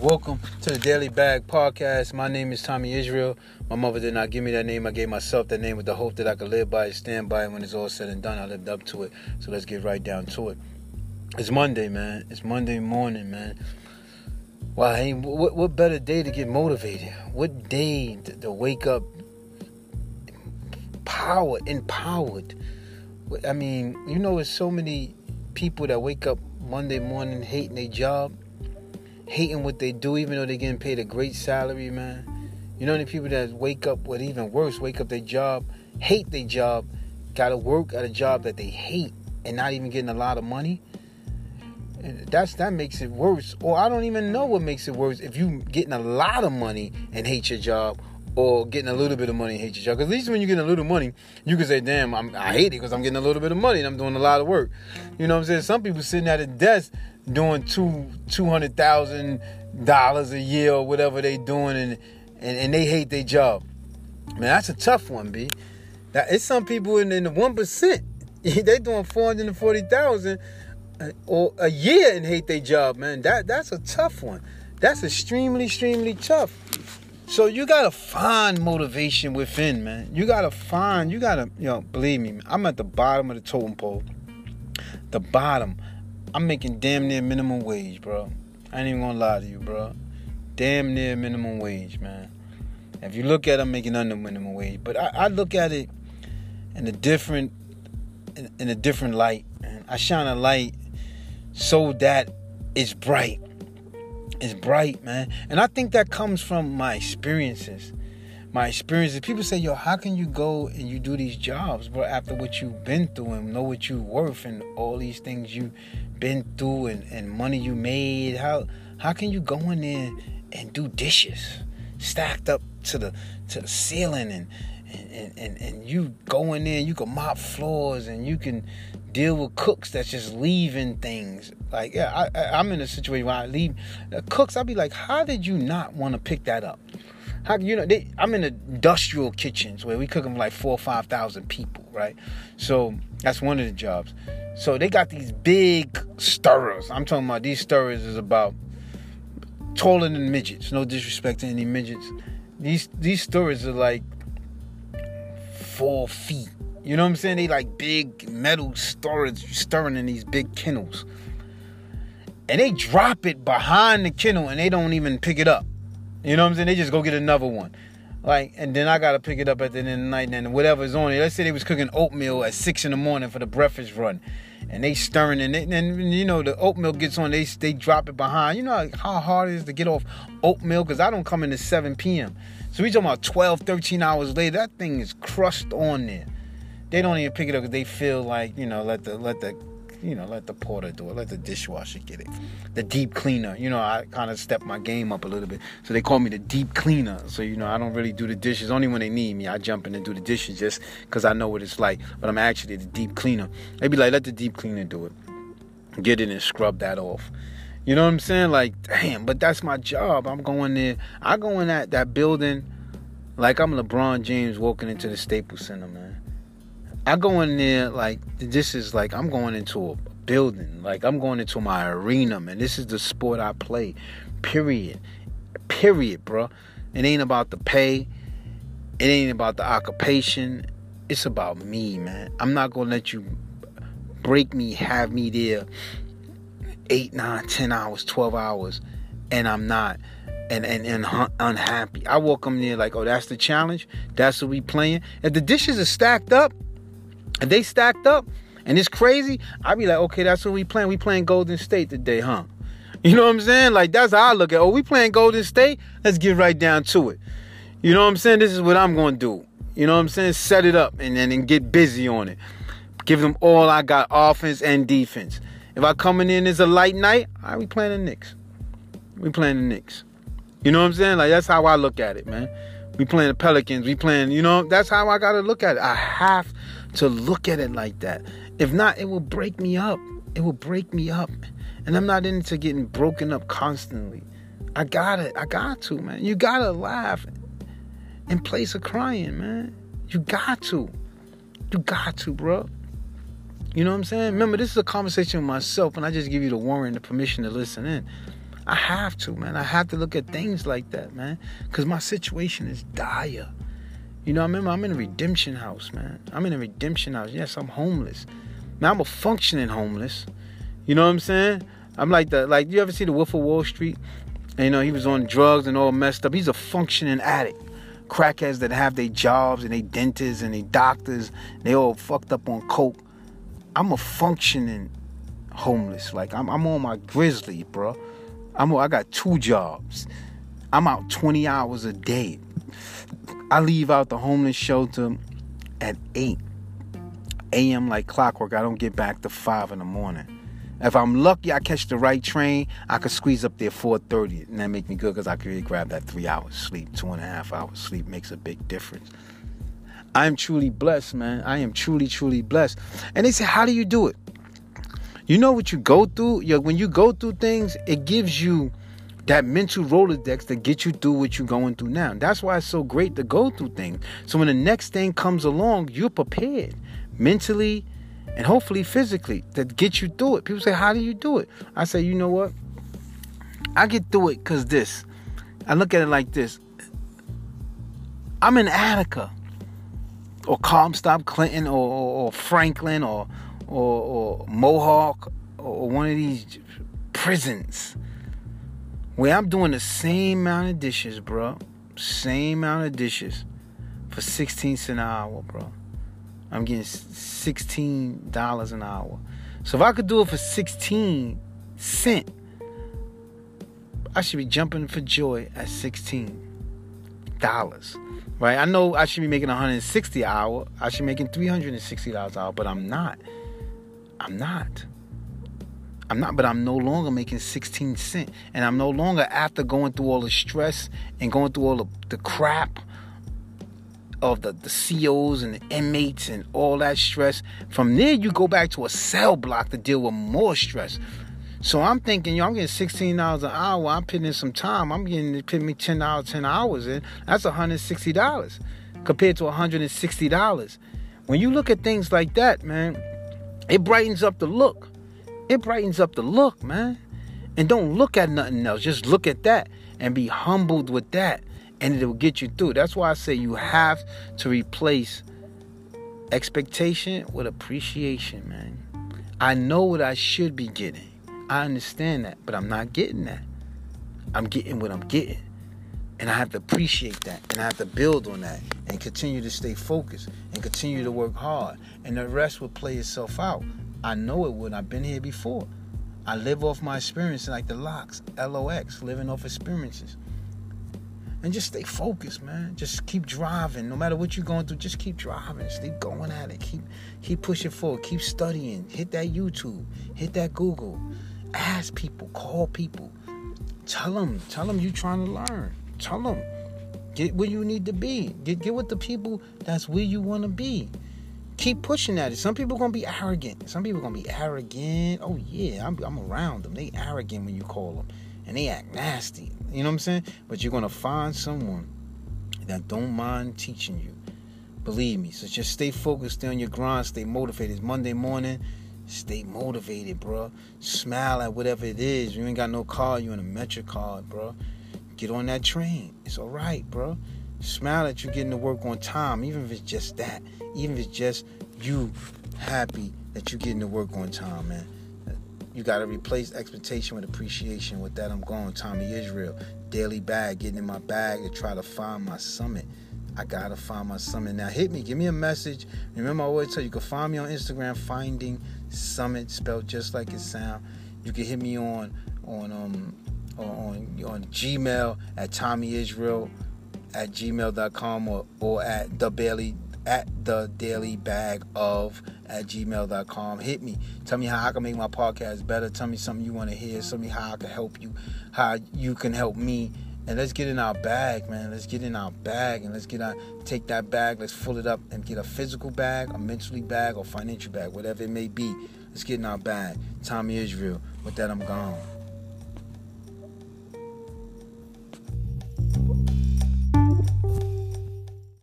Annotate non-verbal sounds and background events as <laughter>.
Welcome to the Daily Bag Podcast. My name is Thomie Isreal. My mother did not give me that name. I gave myself that name with the hope that I could live by it, stand by it. When it's all said and done, I lived up to it. So let's get right down to it. It's Monday, man. It's Monday morning, man. Wow, hey, what, what better day to get motivated? What day to, to wake up powered, empowered? I mean, you know, there's so many people that wake up Monday morning hating their job, hating what they do, even though they're getting paid a great salary, man. You know, the people that wake up with even worse, wake up their job, hate their job, gotta work at a job that they hate and not even getting a lot of money. That's that makes it worse. Or I don't even know what makes it worse if you getting a lot of money and hate your job, or getting a little bit of money and hate your job. Because at least when you get a little money, you can say, "Damn, I'm, I hate it because I'm getting a little bit of money and I'm doing a lot of work." You know what I'm saying? Some people sitting at a desk doing two two hundred thousand dollars a year or whatever they doing, and, and and they hate their job. Man, that's a tough one, b. That it's some people in, in the one percent. <laughs> they doing four hundred and forty thousand uh, or a year and hate their job, man. That that's a tough one. That's extremely, extremely tough. So you gotta find motivation within, man. You gotta find, you gotta, you know, believe me, I'm at the bottom of the totem pole. The bottom. I'm making damn near minimum wage, bro. I ain't even gonna lie to you, bro. Damn near minimum wage, man. If you look at it, I'm making under minimum wage. But I, I look at it in a different in, in a different light. Man. I shine a light so that it's bright is bright, man. And I think that comes from my experiences. My experiences. People say, yo, how can you go and you do these jobs, bro, after what you've been through and know what you're worth and all these things you've been through and, and money you made? How how can you go in there and do dishes stacked up to the to the ceiling and and, and, and you go in there, you can mop floors and you can deal with cooks that's just leaving things. Like, yeah, I, am in a situation where I leave uh, cooks. I'll be like, how did you not want to pick that up? How you know? They, I'm in industrial kitchens where we cook them like four or five thousand people, right? So that's one of the jobs. So they got these big stirrers. I'm talking about these stirrers is about taller than midgets. No disrespect to any midgets. These these stirrers are like four feet you know what I'm saying? They like big metal storage stirring in these big kennels. And they drop it behind the kennel and they don't even pick it up. You know what I'm saying? They just go get another one. Like, and then I gotta pick it up at the end of the night and whatever's on it. Let's say they was cooking oatmeal at six in the morning for the breakfast run. And they stirring and, they, and you know the oatmeal gets on, they they drop it behind. You know how hard it is to get off oatmeal? Cause I don't come in at 7 p.m. So we talking about 12, 13 hours later, that thing is crushed on there they don't even pick it up because they feel like you know let the let the you know let the porter do it let the dishwasher get it the deep cleaner. You know i kind of step my game up a little bit. So they call me the deep cleaner. So you know i don't really do the dishes. Only when they need me i jump in and do the dishes just because i know what it's like. But i'm actually the deep cleaner. They be like let the deep cleaner do it. Get it and scrub that off. You know what i'm saying? Like damn but that's my job. I'm going there. I go in that that building like i'm lebron james walking into the staples center man I go in there like this is like I'm going into a building, like I'm going into my arena, man. This is the sport I play. Period. Period, bro. It ain't about the pay. It ain't about the occupation. It's about me, man. I'm not gonna let you break me, have me there eight, nine, ten hours, twelve hours, and I'm not and and, and unhappy. I walk them there like, oh, that's the challenge. That's what we playing. If the dishes are stacked up, and they stacked up and it's crazy, I'd be like, okay, that's what we playing. We playing Golden State today, huh? <laughs> You know what I'm saying? Like that's how I look at. Oh, we playing Golden State. Let's get right down to it. You know what I'm saying? This is what I'm gonna do. You know what I'm saying? Set it up and then and get busy on it. Give them all I got, offense and defense. If I coming in as a light night, I we playing the Knicks. We playing the Knicks. You know what I'm saying? Like that's how I look at it, man. We playing the Pelicans. We playing. You know that's how I gotta look at it. I have to look at it like that. If not, it will break me up. It will break me up. And I'm not into getting broken up constantly. I got it. I got to, man. You gotta laugh in place of crying, man. You got to. You got to, bro. You know what I'm saying? Remember, this is a conversation with myself, and I just give you the warrant and the permission to listen in. I have to, man. I have to look at things like that, man. Because my situation is dire. You know, I remember I'm in a redemption house, man. I'm in a redemption house. Yes, I'm homeless. Now I'm a functioning homeless. You know what I'm saying? I'm like the like you ever see the Wolf of Wall Street? And, you know, he was on drugs and all messed up. He's a functioning addict. Crackheads that have their jobs and they dentists and they doctors, they all fucked up on coke. I'm a functioning homeless. Like I'm, I'm on my grizzly, bro. I'm I got two jobs. I'm out 20 hours a day. I leave out the homeless shelter at 8 a.m. like clockwork. I don't get back to 5 in the morning. If I'm lucky, I catch the right train. I could squeeze up there 4:30, and that make me good because I could really grab that three hours sleep. Two and a half hours sleep makes a big difference. I am truly blessed, man. I am truly, truly blessed. And they say, how do you do it? You know what you go through? You when you go through things, it gives you that mental Rolodex to get you through what you're going through now. That's why it's so great to go through things. So when the next thing comes along, you're prepared mentally and hopefully physically to get you through it. People say, How do you do it? I say, You know what? I get through it because this. I look at it like this I'm in Attica or Comstock Clinton or, or, or Franklin or, or, or Mohawk or one of these prisons where I'm doing the same amount of dishes, bro. Same amount of dishes for 16 cents an hour, bro. I'm getting $16 an hour. So if I could do it for 16 cent, I should be jumping for joy at 16 dollars. Right? I know I should be making 160 an hour. I should be making 360 dollars an hour, but I'm not. I'm not. I'm not, but I'm no longer making 16 cent. And I'm no longer after going through all the stress and going through all the, the crap of the, the COs and the inmates and all that stress. From there, you go back to a cell block to deal with more stress. So I'm thinking, yo, I'm getting sixteen dollars an hour. I'm putting in some time. I'm getting putting me ten dollars, ten hours in. That's hundred sixty dollars compared to hundred and sixty dollars. When you look at things like that, man, it brightens up the look. It brightens up the look, man. And don't look at nothing else. Just look at that and be humbled with that and it will get you through. That's why I say you have to replace expectation with appreciation, man. I know what I should be getting. I understand that, but I'm not getting that. I'm getting what I'm getting. And I have to appreciate that. And I have to build on that and continue to stay focused and continue to work hard. And the rest will play itself out. I know it would. I've been here before. I live off my experience like the LOX, LOX, living off experiences and just stay focused, man. Just keep driving. No matter what you're going through, just keep driving. Keep going at it. Keep keep pushing forward. Keep studying. Hit that YouTube. Hit that Google. Ask people. Call people. Tell them. Tell them you're trying to learn. Tell them. Get where you need to be. Get get with the people that's where you want to be. Keep pushing at it. Some people gonna be arrogant. Some people gonna be arrogant. Oh yeah, I'm, I'm around them. They arrogant when you call them and they act nasty. You know what I'm saying? But you're gonna find someone that don't mind teaching you. Believe me. So just stay focused, stay on your grind, stay motivated. It's Monday morning. Stay motivated, bro. Smile at whatever it is. You ain't got no car, you in a Metro card, bro. Get on that train. It's all right, bro. Smile that you're getting to work on time, even if it's just that. Even if it's just you happy that you're getting to work on time, man. You got to replace expectation with appreciation. With that, I'm going. Thomie Isreal, daily bag, getting in my bag to try to find my summit. I gotta find my summit now. Hit me, give me a message. Remember, I always tell you, you can find me on Instagram, finding summit spelled just like it sound. You can hit me on on um on on Gmail at Thomie Isreal at gmail.com or, or at the Bailey at the daily bag of at gmail.com. Hit me. Tell me how I can make my podcast better. Tell me something you want to hear. Tell me how I can help you, how you can help me. And let's get in our bag, man. Let's get in our bag and let's get our take that bag, let's fill it up and get a physical bag, a mentally bag, or financial bag, whatever it may be. Let's get in our bag. Thomie Isreal. With that, I'm gone.